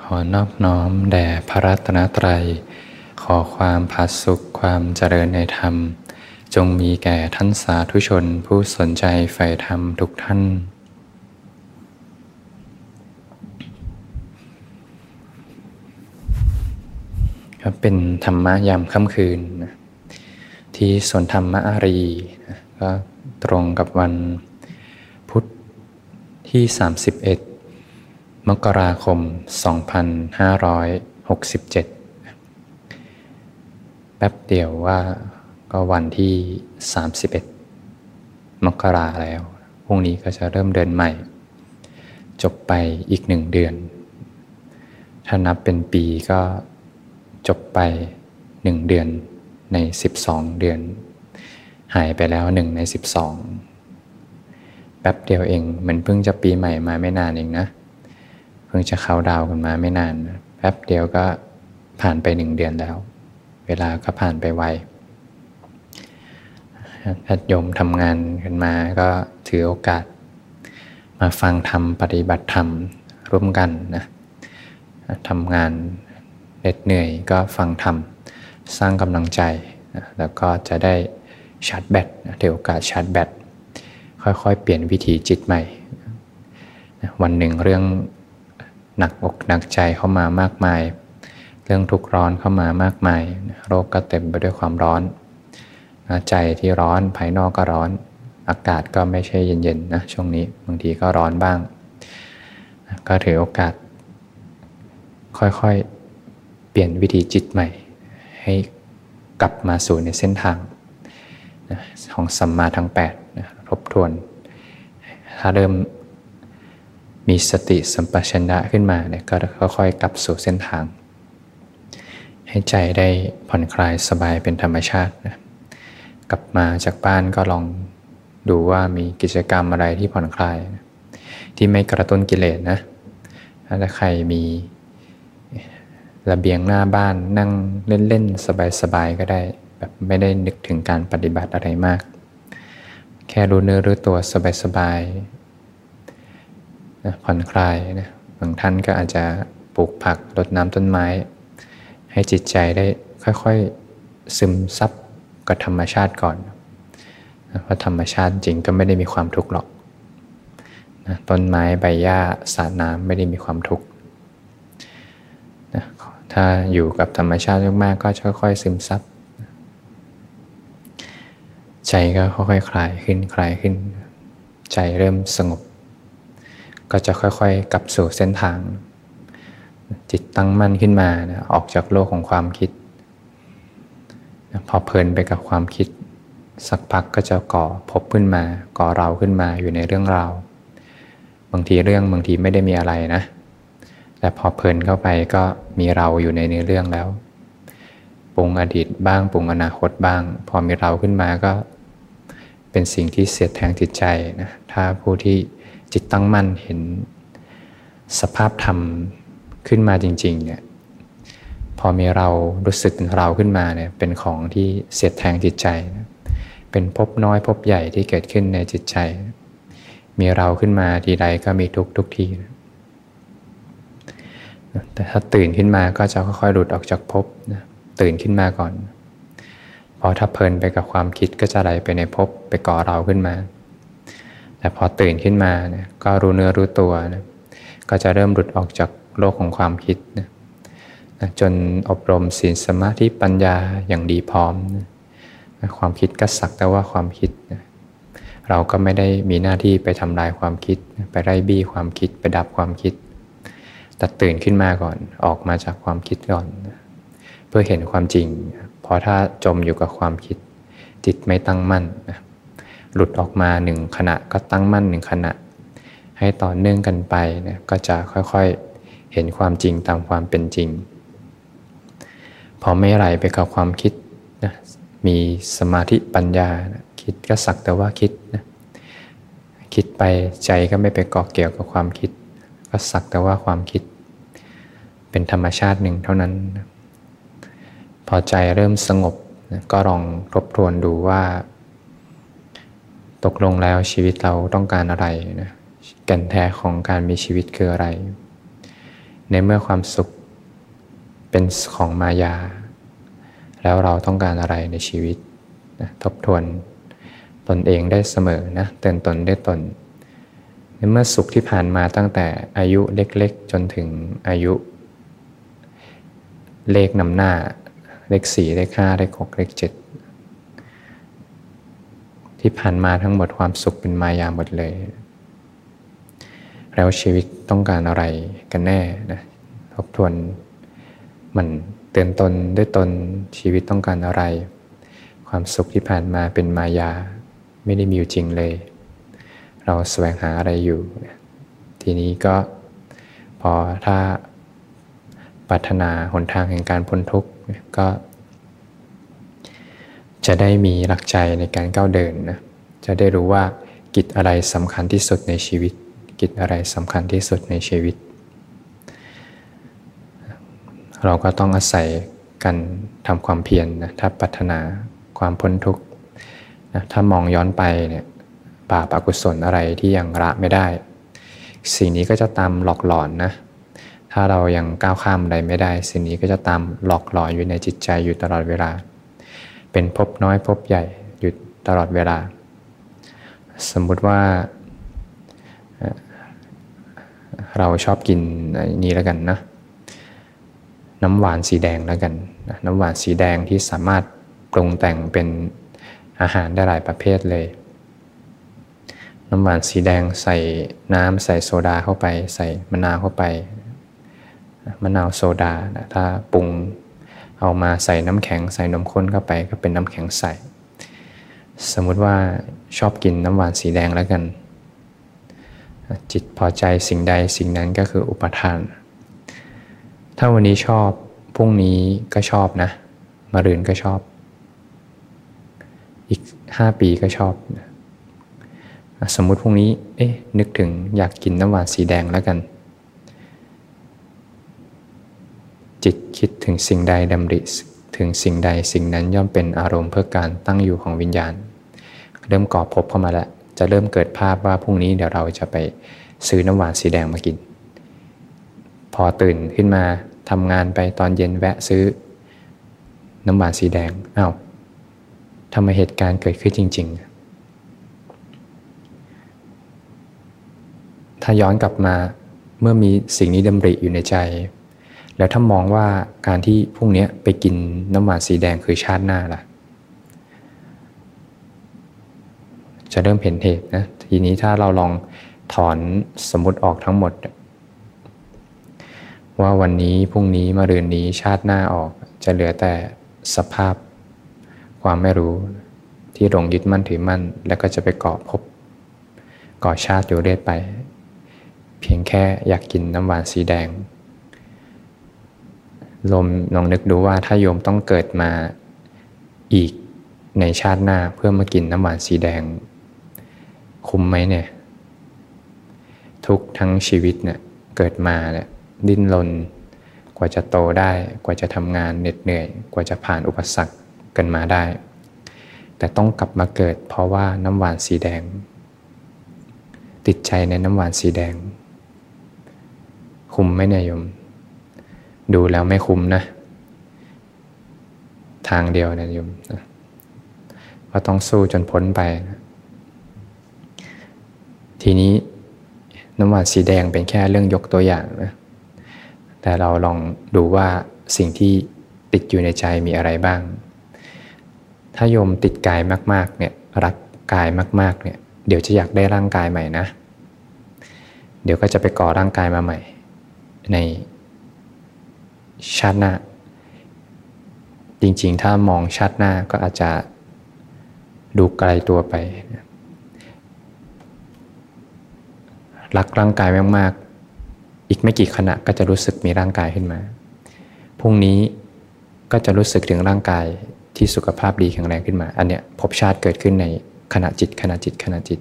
ขอนอบน้อมแด่พระรัตนตรัย ขอความผาสุขความเจริญในธรรม จงมีแก่ท่านสาธุชนผู้สนใจใฝ่ธรรมทุกท่านครับเป็นธรรมะยามค่ำคืนนะที่สวนธรรมะอารีนะก็ตรงกับวันพุธที่ 31 มกราคม 2567 แป๊บเดียวว่าก็วันที่ 31 มกราแล้ว พรุ่งนี้ก็จะเริ่มเดือนใหม่ จบไปอีกหนึ่งเดือน ถ้านับเป็นปีก็จบไปหนึ่งเดือนใน 12 เดือน หายไปแล้วหนึ่งใน 12 แป๊บเดียวเอง เหมือนเพิ่งจะปีใหม่มาไม่นานเองนะ พิ่งจะเข้าดาวกันมาไม่นานแป๊บเดียวก็ผ่านไปหนึ่งเดือนแล้ว เวลาก็ผ่านไปไวญาติโยมทำงานกันมาก็ถือโอกาส มาฟังธรรมปฏิบัติธรรมร่วมกันนะทำงานเหน็ดเหนื่อยก็ฟังธรรมสร้างกำลังใจนะแล้วก็จะได้ชาร์จแบตถือโอกาสชาร์จแบตค่อยๆ เปลี่ยนวิถีจิตใหม่นะวันหนึ่งเรื่อง หนักอกหนักใจเข้ามามากมาย เรื่องทุกข์ร้อนเข้ามามากมาย โรคก็เต็มไปด้วยความร้อนนะใจที่ร้อนภายนอกก็ร้อน อากาศก็ไม่ใช่เย็นๆนะช่วงนี้บางทีก็ร้อนบ้าง ก็ถือโอกาส ค่อยๆ เปลี่ยนวิธีจิตใหม่ ให้กลับมาสู่ในเส้นทางของสัมมาทั้ง8นะทบทวน ถ้าเริ่ม มีสติสัมปชัญญะขึ้นมาเนี่ยก็ค่อยๆกลับสู่เส้นทาง ให้ใจได้ผ่อนคลายสบายเป็นธรรมชาตินะกลับมาจากบ้านก็ลองดูว่ามีกิจกรรมอะไรที่ผ่อนคลายนะที่ไม่กระตุ้นกิเลสนะถ้าใครมีระเบียงหน้าบ้านนั่งเล่นๆ สบายๆ ก็ได้ แบบไม่ได้นึกถึงการปฏิบัติอะไรมาก แค่รู้เนื้อรู้ตัวสบายๆ นะผ่อนคลายนะบางท่านก็อาจจะปลูกผักรดน้ำต้นไม้ ให้จิตใจได้ค่อยๆซึมซับกับธรรมชาติก่อนนะเพราะธรรมชาติจริงก็ไม่ได้มีความทุกข์หรอกนะต้นไม้ใบหญ้าสาดน้ำไม่ได้มีความทุกข์นะถ้าอยู่กับธรรมชาติมากๆก็จะค่อยๆซึมซับใจก็ค่อยๆคลายขึ้นคลายขึ้น ใจเริ่มสงบ ก็จะค่อยๆ กลับสู่เส้นทาง จิตตั้งมั่นขึ้นมานะออกจากโลกของความคิดนะพอเพลินไปกับความคิด สักพักก็จะก่อพบขึ้นมา ก่อเราขึ้นมาอยู่ในเรื่องราวบางทีเรื่องบางทีไม่ได้มีอะไรนะ แต่พอเพลินเข้าไปก็มีเราอยู่ในเนื้อเรื่องแล้วปรุงอดีตบ้างปรุงอนาคตบ้าง พอมีเราขึ้นมาก็เป็นสิ่งที่เสียดแทงจิตใจนะถ้าผู้ที่ จิตตั้งมั่นเห็นสภาพธรรมขึ้นมาจริง ๆ เนี่ย พอมีเรารู้สึกเป็นเราขึ้นมาเนี่ย เป็นของที่เสียดแทงจิตใจ เป็นพบน้อยพบใหญ่ที่เกิดขึ้นในจิตใจ มีเราขึ้นมาทีใดก็มีทุกทุกที แต่ถ้าตื่นขึ้นมาก็จะค่อยๆหลุดออกจากภพนะตื่นขึ้นมาก่อน พอถ้าเพลินไปกับความคิดก็จะไหลไปในภพไปก่อเราขึ้นมา แต่พอตื่นขึ้นมาเนี่ยก็รู้เนื้อรู้ตัวนะก็จะเริ่มหลุดออกจากโลกของความคิดนะนะจนอบรมศีลสมาธิปัญญาอย่างดีพร้อมนะความคิดก็สักแต่ว่าความคิดนะเราก็ไม่ได้มีหน้าที่ไปทำลายความคิด ไปไล่บี้ความคิดไปดับความคิด แต่ตื่นขึ้นมาก่อนออกมาจากความคิดก่อน เพื่อเห็นความจริง เพราะถ้าจมอยู่กับความคิด จิตไม่ตั้งมั่น หลุดออกมาหนึ่งขณะก็ตั้งมั่นหนึ่งขณะ ให้ต่อเนื่องกันไปนะก็จะค่อยๆเห็นความจริงตามความเป็นจริง พอไม่ไหลไปกับความคิดนะมีสมาธิปัญญานะคิดก็สักแต่ว่าคิดนะคิดไปใจก็ไม่ไปเกาะเกี่ยวกับความคิด ก็สักแต่ว่าความคิด เป็นธรรมชาติหนึ่งเท่านั้น พอใจเริ่มสงบก็ลองทบทวนดูว่า ตกลงแล้วชีวิตเราต้องการอะไรนะแก่นแท้ของการมีชีวิตคืออะไร ในเมื่อความสุขเป็นของมายา แล้วเราต้องการอะไรในชีวิตนะทบทวนตนเองได้เสมอนะเตือนตนได้ตน ในเมื่อสุขที่ผ่านมาตั้งแต่อายุเล็กๆ จนถึงอายุ เลขนำหน้า เลขสี่เลขห้าเลขหกเลขเจ็ด ที่ผ่านมาทั้งหมดความสุขเป็นมายาหมดเลย แล้วชีวิตต้องการอะไรกันแน่นะทบทวนมันเตือนตนด้วยตนชีวิตต้องการอะไร ความสุขที่ผ่านมาเป็นมายาไม่ได้มีอยู่จริงเลย เราแสวงหาอะไรอยู่ ทีนี้ก็พอถ้าปรารถนาหนทางแห่งการพ้นทุกข์ก็ จะได้มีหลักใจในการก้าวเดินนะจะได้รู้ว่ากิจอะไรสำคัญที่สุดในชีวิต กิจอะไรสำคัญที่สุดในชีวิต เราก็ต้องอาศัยกันทำความเพียรนนะถ้าปัฒนาความพ้นทุกข์นะถ้ามองย้อนไปเนี่ยบาปอกุศลอะไรที่ยังละไม่ได้ สิ่งนี้ก็จะตามหลอกหลอนนะถ้าเรายังก้าวข้ามอะไรไม่ได้ สิ่งนี้ก็จะตามหลอกหลอนอยู่ในจิตใจอยู่ตลอดเวลา เป็นพบน้อยพบใหญ่อยู่ตลอดเวลา สมมุติว่าเราชอบกินนี้แล้วกันนะน้ำหวานสีแดงแล้วกัน น้ำหวานสีแดงที่สามารถปรุงแต่งเป็นอาหารได้หลายประเภทเลย น้ำหวานสีแดงใส่น้ำใส่โซดาเข้าไป ใส่มะนาวเข้าไป มะนาวโซดาถ้าปรุง เอามาใส่น้ำแข็งใส่นมข้นเข้าไปก็เป็นน้ำแข็งใส สมมุติว่าชอบกินน้ำหวานสีแดงแล้วกัน จิตพอใจสิ่งใดสิ่งนั้นก็คืออุปทาน ถ้าวันนี้ชอบพรุ่งนี้ก็ชอบนะมารืนก็ชอบ อีกห้าปีก็ชอบนะสมมุติพรุ่งนี้ เอ๊ะ นึกถึงอยากกินน้ำหวานสีแดงแล้วกัน จิตคิดถึงสิ่งใดดำริถึงสิ่งใดสิ่งนั้นย่อมเป็นอารมณ์เพื่อการตั้งอยู่ของวิญญาณ เริ่มก่อพบเข้ามาแล้ว จะเริ่มเกิดภาพว่าพรุ่งนี้เดี๋ยวเราจะไปซื้อน้ำหวานสีแดงมากิน พอตื่นขึ้นมาทำงานไปตอนเย็นแวะซื้อ น้ำหวานสีแดงอา้าวทำไมเหตุการณ์เกิดขึ้นจริง ๆ ถ้าย้อนกลับมาเมื่อมีสิ่งนี้ดำริอยู่ในใจ แล้วถ้ามองว่าการที่พรุ่งนี้ไปกินน้ำหวานสีแดงคือชาติหน้าล่ะ จะเริ่มเห็นเหตุนะ ทีนี้ถ้าเราลองถอนสมมติออกทั้งหมด ว่าวันนี้พรุ่งนี้มะรืนนี้ชาติหน้าออก จะเหลือแต่สภาพความไม่รู้ที่หลงยึดมั่นถือมั่น แล้วก็จะไปเกาะพบก่อชาติอยู่เรื่อยไป เพียงแค่อยากกินน้ำหวานสีแดง ลมลองนึกดูว่าถ้าโยมต้องเกิดมาอีกในชาติหน้าเพื่อมากินน้ำหวานสีแดง คุ้มไหมเนี่ย ทุกทั้งชีวิตเนี่ยเกิดมาเนี่ยดิ้นรนกว่าจะโตได้กว่าจะทำงานเหน็ดเหนื่อย กว่าจะผ่านอุปสรรคกันมาได้ แต่ต้องกลับมาเกิดเพราะว่าน้ำหวานสีแดง ติดใจในน้ำหวานสีแดง คุ้มไหมเนี่ยโยม ดูแล้วไม่คุ้มนะ ทางเดียวนะโยมก็ต้องสู้จนพ้นไปนะทีนี้น้ำหวานสีแดงเป็นแค่เรื่องยกตัวอย่างนะ แต่เราลองดูว่าสิ่งที่ติดอยู่ในใจมีอะไรบ้าง ถ้าโยมติดกายมากๆเนี่ยรักกายมากๆเนี่ยเดี๋ยวจะอยากได้ร่างกายใหม่นะ เดี๋ยวก็จะไปก่อร่างกายมาใหม่ ใน ชาติหน้า จริงๆ ถ้ามองชาติหน้าก็อาจจะดูไกลตัวไป รักร่างกายมากๆ อีกไม่กี่ขณะก็จะรู้สึกมีร่างกายขึ้นมา พรุ่งนี้ก็จะรู้สึกถึงร่างกายที่สุขภาพดีแข็งแรงขึ้นมา อันเนี้ยพบชาติเกิดขึ้นในขณะจิตขณะจิตขณะจิต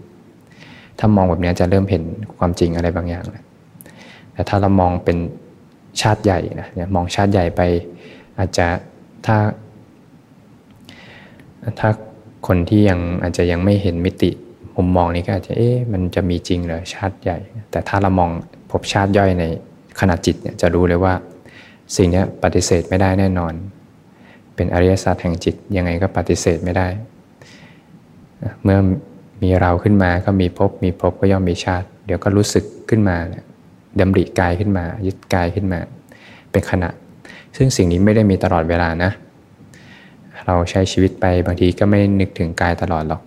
ถ้ามองแบบนี้จะเริ่มเห็นความจริงอะไรบางอย่างแล้วแต่ถ้าเรามองเป็น ชาติใหญ่นะเนี่ยมองชาติใหญ่ไปอาจจะถ้า ถ้าคนที่ยังอาจจะยังไม่เห็นมิติมุมมองนี้ก็อาจจะเอ๊ะมันจะมีจริงเหรอชาติใหญ่ แต่ถ้าเรามองภพชาติย่อยในขณะจิตเนี่ยจะรู้เลยว่า สิ่งนี้ปฏิเสธไม่ได้แน่นอน เป็นอริยศาสตร์แห่งจิตยังไงก็ปฏิเสธไม่ได้ เมื่อมีเราขึ้นมาก็มีภพมีภพก็ย่อมมีชาติ เดี๋ยวก็รู้สึกขึ้นมา ดำริกายขึ้นมา ยึดกายขึ้นมา เป็นขณะ ซึ่งสิ่งนี้ไม่ได้มีตลอดเวลานะ เราใช้ชีวิตไปบางทีก็ไม่นึกถึงกายตลอดหรอก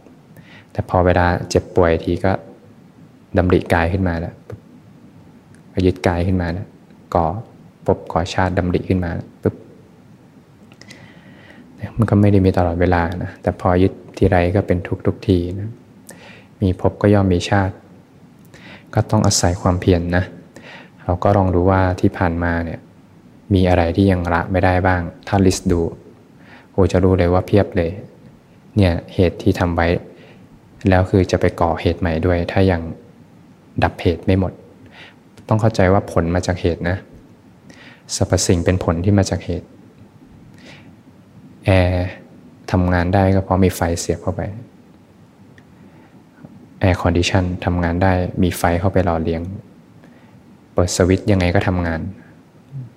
แต่พอเวลาเจ็บป่วยทีก็ดำริกายขึ้นมาแล้วยึดกายขึ้นมาแล้วก่อปบก่อชาติดำริขึ้นมาปุ๊บมันก็ไม่ได้มีตลอดเวลานะแต่พอยึดทีไรก็เป็นทุกทุกทีนะมีพบก็ย่อมมีชาติ ก็ต้องอาศัยความเพียรนนะ เราก็ลองดูว่าที่ผ่านมาเนี่ยมีอะไรที่ยังละไม่ได้บ้าง ถ้าลิสต์ดูโอจะรู้เลยว่าเพียบเลย เนี่ยเหตุที่ทำไว้ แล้วคือจะไปก่อเหตุใหม่ด้วย ถ้ายังดับเหตุไม่หมด ต้องเข้าใจว่าผลมาจากเหตุนะสรรพสิ่งเป็นผลที่มาจากเหตุแอร์ทำงานได้ก็เพราะมีไฟเสียบเข้าไป air condition ทำงานได้มีไฟเข้าไปหล่อเลี้ยง เปิดสวิตช์ยังไงก็ทำงาน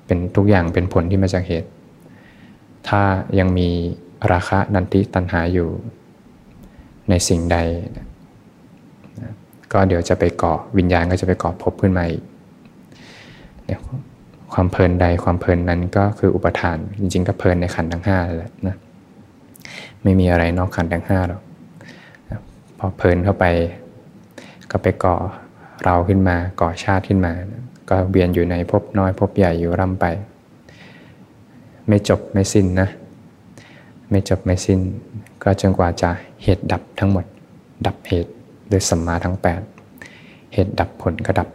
เป็นทุกอย่างเป็นผลที่มาจากเหตุ ถ้ายังมีราคะนันติตัณหาอยู่ในสิ่งใด ก็เดี๋ยวจะไปเกาะวิญญาณก็จะไปเกาะพบขึ้นมาอีกความเพลินใดความเพลินนั้นก็คืออุปทาน จริง ๆ ก็เพลินในขันทั้งห้าแหละนะไม่มีอะไรนอกขันทั้งห้าหรอกพอเพลินเข้าไป ก็ไปก่อเราขึ้นมาก่อชาติขึ้นมา ก็เวียนอยู่ในภพน้อยภพใหญ่อยู่ร่ำไป ไม่จบไม่สิ้นนะ ไม่จบไม่สิ้น ก็จนกว่าจะเหตุดับทั้งหมด ดับเหตุโดยสัมมาทั้ง 8 เหตุดับผลก็ดับ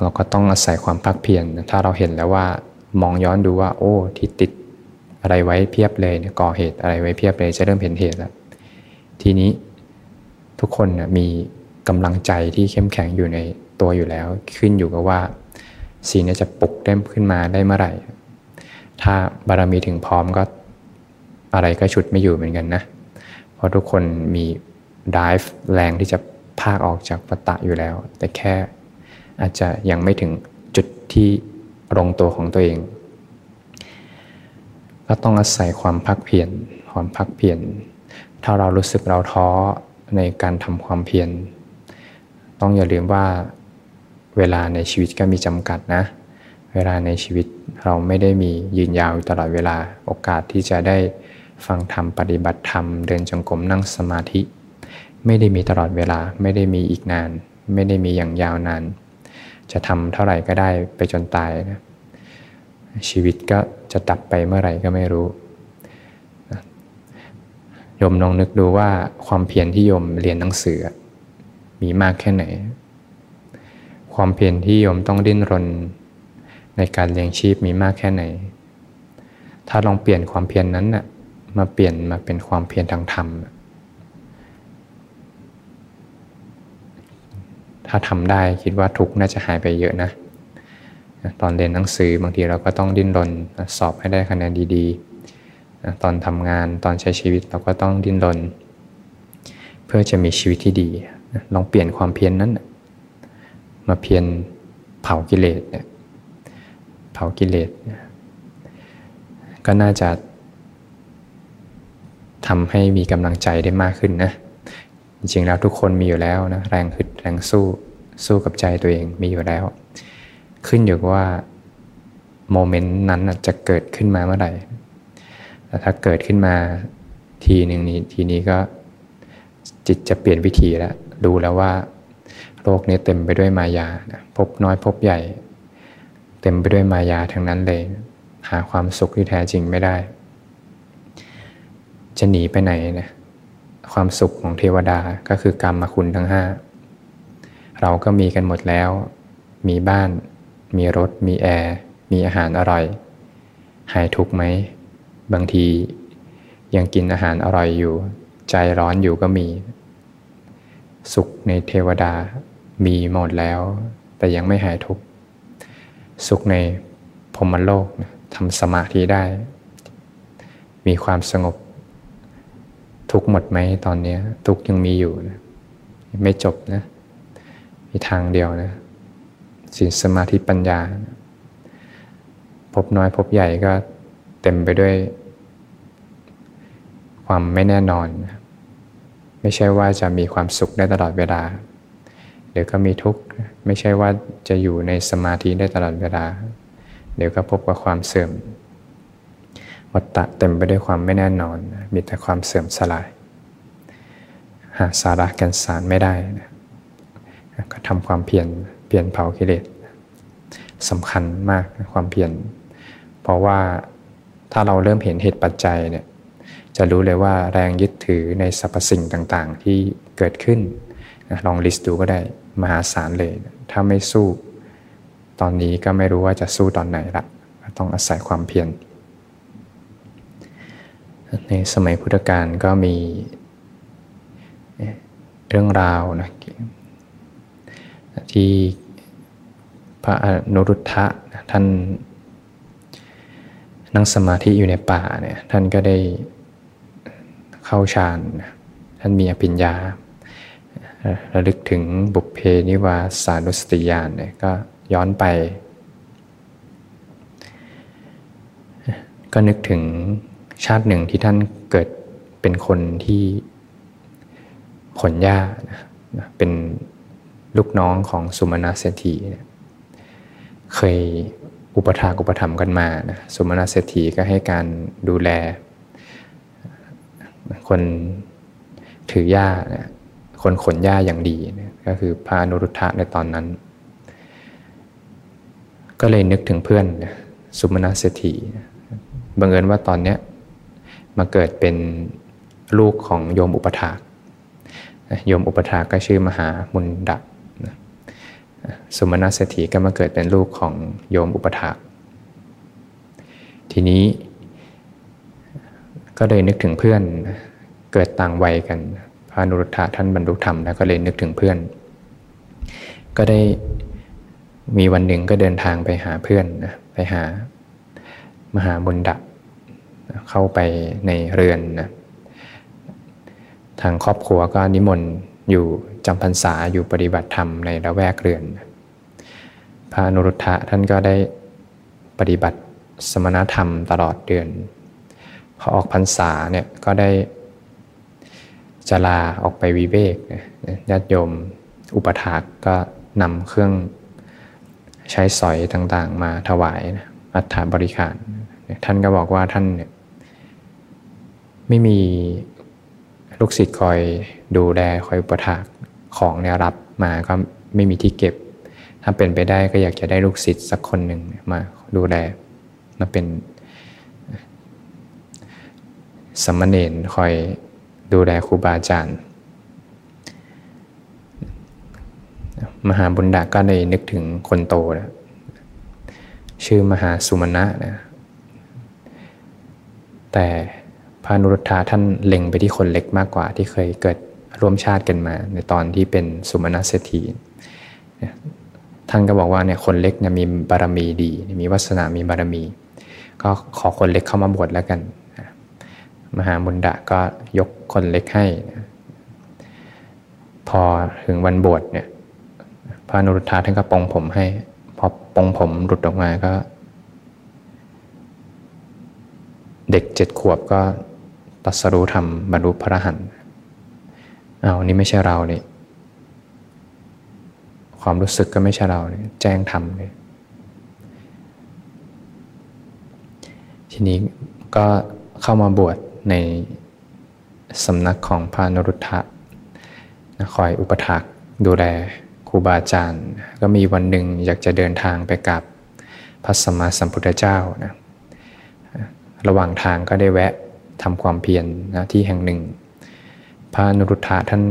เราก็ต้องอาศัยความพักเพียรถ้าเราเห็นแล้วว่ามองย้อนดูว่า โอ้ที่ติดอะไรไว้เพียบเลยเนี่ยก่อเหตุอะไรไว้เพียบเลยจะเริ่มเห็นเหตุแล้วทีนี้ทุกคนนะมี กำลังใจที่เข้มแข็งอยู่ในตัวอยู่แล้ว ขึ้นอยู่กับว่าสีนี้จะปลุกได้ขึ้นมาได้เมื่อไหร่ ถ้าบารมีถึงพร้อมก็อะไรก็ชุดไม่อยู่เหมือนกันนะ เพราะทุกคนมี drive แรงที่จะพากออกจากปตะอยู่แล้ว แต่แค่อาจจะยังไม่ถึงจุดที่ลงตัวของตัวเอง ก็ต้องอาศัยความพักเพียรความพักเพียรถ้าเรารู้สึกเราท้อในการทำความเพียร ต้องอย่าลืมว่าเวลาในชีวิตก็มีจำกัดนะ เวลาในชีวิตเราไม่ได้มียืนยาวตลอดเวลาโอกาสที่จะได้ฟังธรรมปฏิบัติธรรมเดินจงกรมนั่งสมาธิ ไม่ได้มีตลอดเวลาไม่ได้มีอีกนาน ไม่ได้มีอย่างยาวนาน จะทำเท่าไหร่ก็ได้ไปจนตายนะชีวิตก็จะตัดไปเมื่อไหร่ก็ไม่รู้โยมลองนึกดูว่าความเพียรที่โยมเรียนหนังสือ มีมากแค่ไหน ความเพียรที่โยมต้องดิ้นรน ในการเลี้ยงชีพมีมากแค่ไหน ถ้าลองเปลี่ยนความเพียรนนั้นนะ่ะมาเปลี่ยนมาเป็นความเพียรทางธรรม ถ้าทำได้คิดว่าทุกน่าจะหายไปเยอะนะ ตอนเรียนหนังสือบางทีเราก็ต้องดิ้นรนสอบให้ได้คะแนนดีๆ ตอนทำงานตอนใช้ชีวิตเราก็ต้องดิ้นรน เพื่อจะมีชีวิตที่ดี ลองเปลี่ยนความเพียรนนั้น มาเพียรเผากิเลสเนี่ยเผากิเลสก็น่าจะทำให้มีกำลังใจได้มากขึ้นนะ จริงๆแล้วทุกคนมีอยู่แล้วนะแรงขึ้นแรงสู้สู้กับใจตัวเองมีอยู่แล้ว ขึ้นอยู่ว่าโมเมนต์นั้นจะเกิดขึ้นมาเมื่อไหร่แต่ถ้าเกิดขึ้นมาทีหนึ่งนี้ทีนี้ก็จิตจะเปลี่ยนวิธีแล้ว ดูแล้วว่า โลกนี้เต็มไปด้วยมายาพบน้อยพบใหญ่ เต็มไปด้วยมายาทั้งนั้นเลย หาความสุขที่แท้จริงไม่ได้ จะหนีไปไหนนะความสุขของเทวดาก็คือกรรมคุณทั้งห้าเราก็มีกันหมดแล้ว มีบ้าน มีรถ มีแอร์ มีอาหารอร่อย หายทุกไหม บางที ยังกินอาหารอร่อยอยู่ ใจร้อนอยู่ก็มี สุขในเทวดามีหมดแล้ว แต่ยังไม่หายทุกข์สุขในพรมโลกทำสมาธิได้ มีความสงบ ทุกหมดไหมตอนนี้ ทุกยังมีอยู่นะไม่จบนะ มีทางเดียวนะศีลสมาธิปัญญา พบน้อยพบใหญ่ก็เต็มไปด้วย ความไม่แน่นอน ไม่ใช่ว่าจะมีความสุขได้ตลอดเวลาเดี๋ยวก็มีทุกข์ไม่ใช่ว่าจะอยู่ในสมาธิได้ตลอดเวลา เดี๋ยวก็พบกับความเสื่อมวัฏฏะเต็มไปด้วยความไม่แน่นอน มีแต่ความเสื่อมสลาย หาสาระแก่นสารไม่ได้นะก็ทำความเพียรเปลี่ยนเผากิเลสสำคัญมากความเพียรเพราะว่าถ้าเราเริ่มเห็นเหตุปัจจัยเนี่ย จะรู้เลยว่าแรงยึดถือในสรรพสิ่งต่างๆ ที่เกิดขึ้นลองลิสต์ดูก็ได้มหาศาลเลย ถ้าไม่สู้ ตอนนี้ก็ไม่รู้ว่าจะสู้ตอนไหนละต้องอาศัยความเพียรในสมัยพุทธกาลก็มีเรื่องราวนะที่พระอนุรุทธะท่านนั่งสมาธิอยู่ในป่าเนี่ยท่านก็ได้ เข้าฌานท่านมีอภิญญาระลึกถึงบุพเพนิวาสานุสติญาณเนี่ยก็ย้อนไป ก็นึกถึงชาติหนึ่งที่ท่านเกิดเป็นคนที่ขนหญ้าเป็นลูกน้องของสุมาณเศรษฐีเคยอุปถากอุปถัมภ์กันมานะสุมาณเศรษฐีก็ให้การดูแล คนถือหญ้านะคนขนหญ้าอย่างดีก็คือพระนุรุทธะในตอนนั้น ก็เลยนึกถึงเพื่อนสุมาณเศรษฐีบังเอิญว่าตอนเนี้ยมาเกิดเป็นลูกของโยมอุปถากโยมอุปถากก็ชื่อมหามุนดะสุมาณเศรษฐีก็มาเกิดเป็นลูกของโยมอุปถาก ทีนี้ ก็เลยนึกถึงเพื่อนเกิดต่างวัยกัน พระนุรุทธะท่านบรรลุธรรมแล้วก็เลยนึกถึงเพื่อน ก็ได้มีวันหนึ่งก็เดินทางไปหาเพื่อนนะไปหามหาบุญดะเข้าไปในเรือนนะทางครอบครัวก็นิมนต์อยู่จำพรรษาอยู่ปฏิบัติธรรมในละแวกเรือน พระนุรุทธะท่านก็ได้ปฏิบัติสมณธรรมตลอดเดือน พอออกพรรษาเนี่ยก็ได้จะลาออกไปวิเวกญาติโยมอุปถากก็นำเครื่องใช้สอยต่างๆ มาถวายอัฐบริขารท่านก็บอกว่าท่านเนี่ยไม่มีลูกศิษย์คอยดูแลคอยอุปถากของเนี่ยรับมาก็ไม่มีที่เก็บ ถ้าเป็นไปได้ก็อยากจะได้ลูกศิษย์สักคนหนึ่งมาดูแลมาเป็น สมณเณรคอยดูแลครูบาอาจารย์ มหาบุญดาก็เลยนึกถึงคนโตนะชื่อมหาสุมาณะนะแต่พระนุรุทธาท่านเล็งไปที่คนเล็กมากกว่าที่เคยเกิดร่วมชาติกันมา ในตอนที่เป็นสุมาณะเศรษฐีท่านก็บอกว่าเนี่ยคนเล็กเนี่ยมีบารมีดี มีวาสนามีบารมี ก็ขอคนเล็กเข้ามาบวชแล้วกัน มหาบุญดะก็ยกคนเล็กให้พอถึงวันบวชเนี่ยพระนุรุทธาท่านก็ปองผมให้ พอปองผมหลุดออกมาก็ เด็กเจ็ดขวบก็ตัสรู้ธรรมบรรลุพระหันเอานี่ไม่ใช่เราเนี่ยความรู้สึกก็ไม่ใช่เราเนี่ยแจ้งธรรมเลยทีนี้ก็เข้ามาบวช ในสำนักของพระนรุทธะคอยอุปถักดูแลครูบาอาจารย์ ก็มีวันหนึ่งอยากจะเดินทางไปกับพระสัมมาสัมพุทธเจ้านะระหว่างทางก็ได้แวะทำความเพียรนะที่แห่งหนึ่ง พระนรุทธะท่าน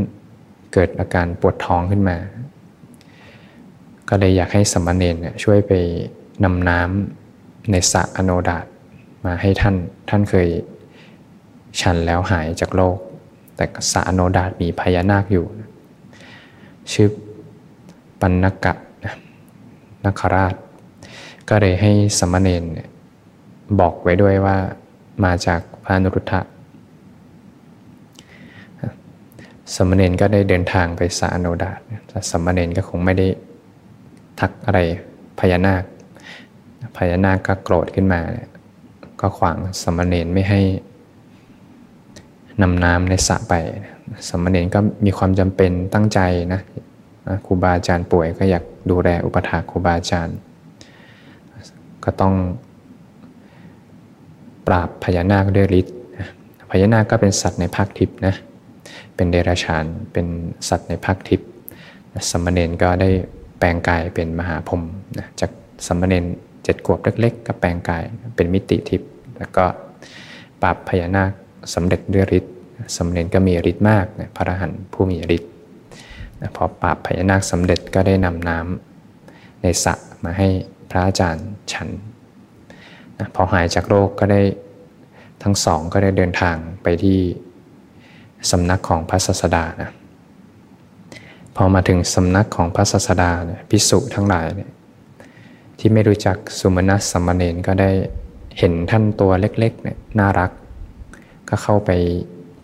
เกิดอาการปวดท้องขึ้นมา ก็เลยอยากให้สมณเณรช่วยไปนำน้ำในสระอโนดาตมาให้ท่านท่านเคย ฉันแล้วหายจากโลก แต่สาโนดาตมีพญานาคอยู่ ชื่อปันนกะนัคราช ก็เลยให้สมณเณรบอกไว้ด้วยว่ามาจากพระนรุทธะสมณเณรก็ได้เดินทางไปสาโนดาตแต่สมณเณรก็คงไม่ได้ทักอะไรพญานาคพญานาคก็โกรธขึ้นมา ก็ขวางสมณเณรไม่ให้ นำน้ำในสระไปสมณเณรก็มีความจำเป็นตั้งใจนะครูบาอาจารย์ป่วยก็อยากดูแลอุปถาครูบาอาจารย์ ก็ต้องปราบพญานาคด้วยฤทธิ์พญานาคก็เป็นสัตว์ในภาคทิพย์นะเป็นเดรัจฉานเป็นสัตว์ในภาคทิพย์สมณเณรก็ได้แปลงกายเป็นมหาพรหมนะจากสมณเณรเจ็ดขวบเล็กๆ ก็แปลงกายเป็นมิติทิพย์แล้วก็ปราบพญานาค สำเร็จด้วยฤทธิ์สมณเณรก็มีฤทธิ์มากนะพระอรหันต์ผู้มีฤทธิ์พอปราบพญานาคสำเร็จก็ได้นำน้ำในสระมาให้พระอาจารย์ฉันนะพอหายจากโรคก็ได้ทั้งสองก็ได้เดินทางไปที่สำนักของพระศาสดานะพอมาถึงสำนักของพระศาสดาเนี่ยพิสุทั้งหลายเนี่ยที่ไม่รู้จักสุมาณะสัมมาเนนก็ได้เห็นท่านตัวเล็กๆเนี่ยน่ารัก ก็เข้าไป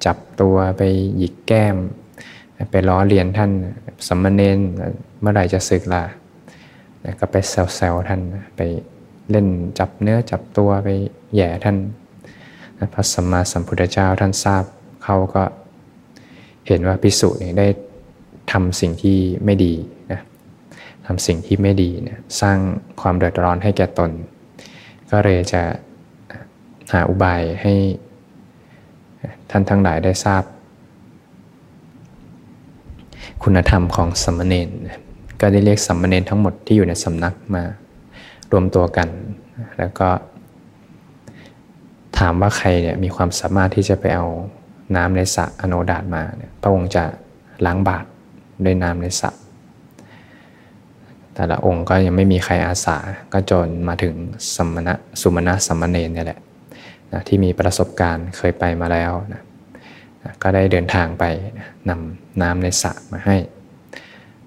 จับตัวไปหยิกแก้ม ไปล้อเลียนท่านสมมาเนนเมื่อไหร่จะสึกล่ะก็ไปแซวๆท่านไปเล่นจับเนื้อจับตัวไปแย่ท่านพระสัมมาสัมพุทธเจ้าท่านทราบเขาก็เห็นว่าพิสุเนี่ยได้ทำสิ่งที่ไม่ดีนะทำสิ่งที่ไม่ดีเนี่ยสร้างความเดือดร้อนให้แก่ตน ก็เลยจะหาอุบายให้ ท่านทั้งหลายได้ทราบ คุณธรรมของสัมมเนนก็ได้เรียกสัมมเนนทั้งหมดที่อยู่ในสำนักมารวมตัวกัน แล้วก็ ถามว่าใครเนี่ยมีความสามารถที่จะไปเอาน้ำในสระอโนดาตมาเนี่ยพระองค์จะล้างบาตรด้วยน้ำในสระแต่ละองค์ก็ยังไม่มีใครอาสาก็จนมาถึงสมณะสุมาณะสัมมเนนนี่แหละ นะที่มีประสบการณ์เคยไปมาแล้วนะนะก็ได้เดินทางไปนะนำน้ำในสระมาให้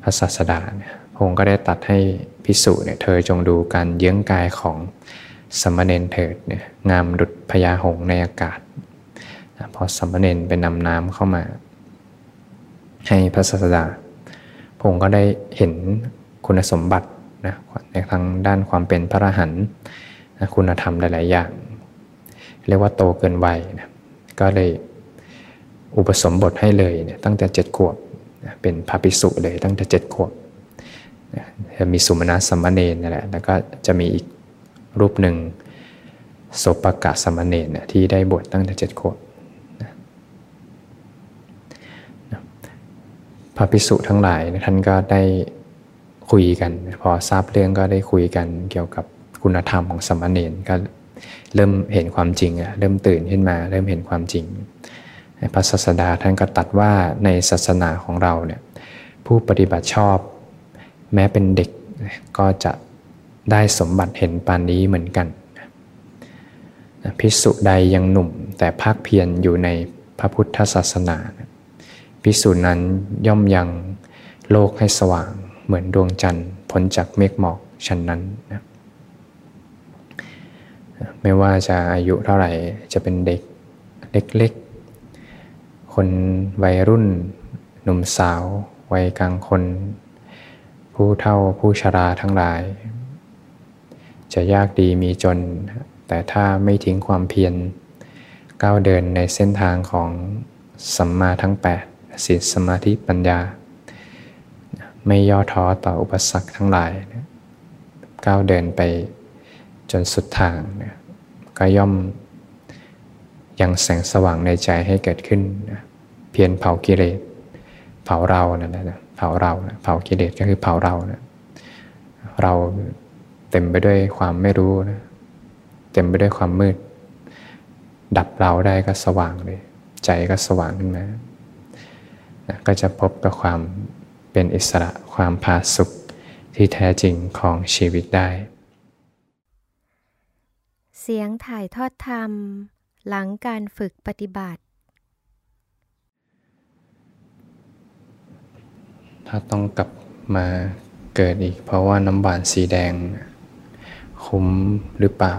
พระศาสดาเนี่ยพระองค์ก็ได้ตัดให้พิสุเนี่ยเธอจงดูการเยื้องกายของสมณเณรเถิดเนี่ยงามดุจพญาหงในอากาศพอสมณเณรไปนำน้ำเข้ามา ให้พระศาสดาพระองค์ก็ได้เห็นคุณสมบัตินะในทางด้านความเป็นพระอรหันต์คุณธรรมหลาย ๆ อย่าง เรียกว่าโตเกินวัยนะก็เลยอุปสมบทให้เลยเนี่ยตั้งแต่เจ็ดขวบเป็นพระภิกษุเลยตั้งแต่เจ็ดขวบจะมีสุมาณะสมมาเนนนี่แหละแล้วก็จะมีอีกรูปหนึ่งโสปกะสมณเณรที่ได้บวชตั้งแต่เจ็ดขวบพระภิกษุทั้งหลายท่านก็ได้คุยกัน พอทราบเรื่องก็ได้คุยกันเกี่ยวกับคุณธรรมของสมณเณรก็ เริ่มเห็นความจริงอะเริ่มตื่นขึ้นมา เริ่มเห็นความจริง พระศาสดาท่านก็ตัดว่าในศาสนาของเราเนี่ยผู้ปฏิบัติชอบ แม้เป็นเด็กก็จะได้สมบัติเห็นปานนี้เหมือนกันพิสุใดยังหนุ่มแต่ภาคเพียรอยู่ในพระพุทธศาสนา พิสุนั้นย่อมยังโลกให้สว่างเหมือนดวงจันทร์พ้นจากเมฆหมอกชั้นนั้นนะ ไม่ว่าจะอายุเท่าไหร่จะเป็นเด็กเล็กๆ คนวัยรุ่น หนุ่มสาว วัยกลางคน ผู้เฒ่าผู้ชราทั้งหลาย จะยากดีมีจน แต่ถ้าไม่ทิ้งความเพียรก้าวเดินในเส้นทางของสัมมาทั้ง8ศีลสมาธิปัญญา ไม่ย่อท้อต่ออุปสรรคทั้งหลาย ก้าวเดินไปจนสุดทาง ก็ย่อมยังแสงสว่างในใจให้เกิดขึ้นเพียรเผากิเลสเผาเรานั่นะเผาเราเผากิเลสก็คือเผาเรานะเราเต็มไปด้วยความไม่รู้นะเต็มไปด้วยความมืด ดับเราได้ก็สว่างเลย ใจก็สว่างขึ้นมานะก็จะพบกับความเป็นอิสระความพาสุขที่แท้จริงของชีวิตได้ เสียงถ่ายทอดธรรม หลังการฝึกปฏิบัติ ถ้าต้องกลับมาเกิดอีก เพราะว่าน้ำบานสีแดง คุ้มหรือเปล่า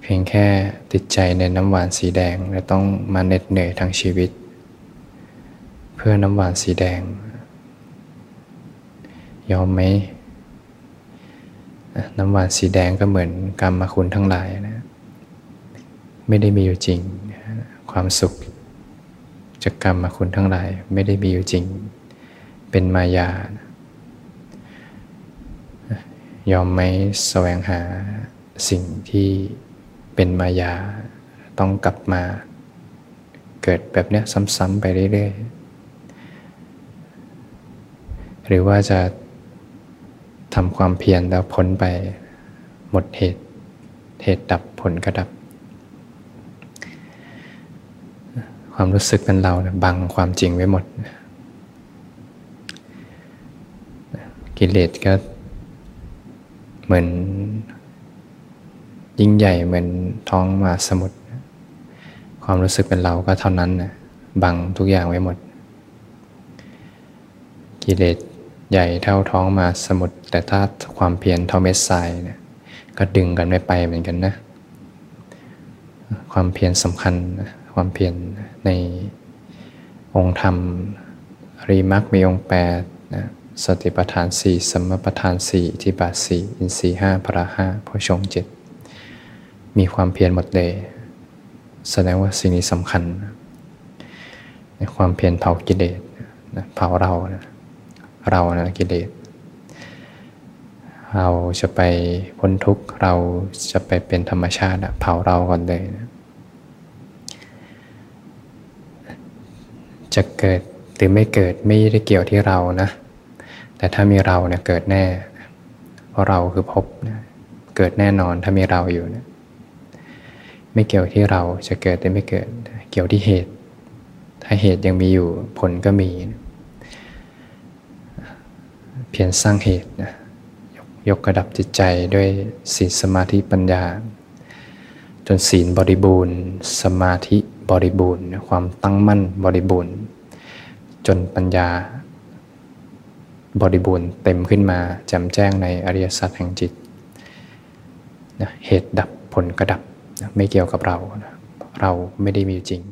เพียงแค่ติดใจในน้ำหวานสีแดง และต้องมาเหน็ดเหนื่อยทั้งชีวิต เพื่อน้ำหวานสีแดง ยอมไหม น้ำหวานสีแดงก็เหมือนกรรมคุณทั้งหลายนะไม่ได้มีอยู่จริง ความสุขจากกรรมคุณทั้งหลาย ไม่ได้มีอยู่จริง เป็นมายา ยอมไหมแสวงหาสิ่งที่เป็นมายา ต้องกลับมา เกิดแบบเนี้ยซ้ำๆไปเรื่อยๆ หรือว่าจะ ทำความเพียรแล้วพ้นไปหมดเหตุ เหตุดับผลก็ดับ ความรู้สึกเป็นเราบังความจริงไว้หมด กิเลสก็เหมือนยิ่งใหญ่เหมือนท้องมาสมุทรความรู้สึกเป็นเราก็เท่านั้นนะบังทุกอย่างไว้หมด กิเลส ใหญ่เท่าท้องมาสมุทรแต่ถ้าความเพียรเท่าเม็ดทรายเนี่ยก็ดึงกันไม่ไปเหมือนกันนะ ความเพียรสำคัญความเพียรในองค์ธรรมรีมักมีองค์แปดนะสติปัฏฐานสี่สมปัฏฐานสี่ที่บาสี่อินทรีห้าพระห้าพชงเจ็ดมีความเพียรหมดเลยแสดงว่าสิ่งนี้สำคัญ ในความเพียรเผากิเลสเผาเรานะ เรานะกิเลส เราจะไปพ้นทุกข์เราจะไปเป็นธรรมชาติเผาเราก่อนเลยนะจะเกิดหรือไม่เกิดไม่ได้เกี่ยวที่เรานะ แต่ถ้ามีเราเนี่ยเกิดแน่ เพราะเราคือภพนะเกิดแน่นอนถ้ามีเราอยู่นะไม่เกี่ยวที่เราจะเกิดหรือไม่เกิด เกี่ยวที่เหตุ ถ้าเหตุยังมีอยู่ผลก็มีนะ เพียรสร้างเหตุนะยกกระดับจิตใจด้วยศีลสมาธิปัญญา จนศีลบริบูรณ์ สมาธิบริบูรณ์ ความตั้งมั่นบริบูรณ์ จนปัญญา บริบูรณ์เต็มขึ้นมาแจ่มแจ้งในอริยสัจแห่งจิตนะเหตุดับผลกระดับนะไม่เกี่ยวกับเรานะเราไม่ได้มีจริง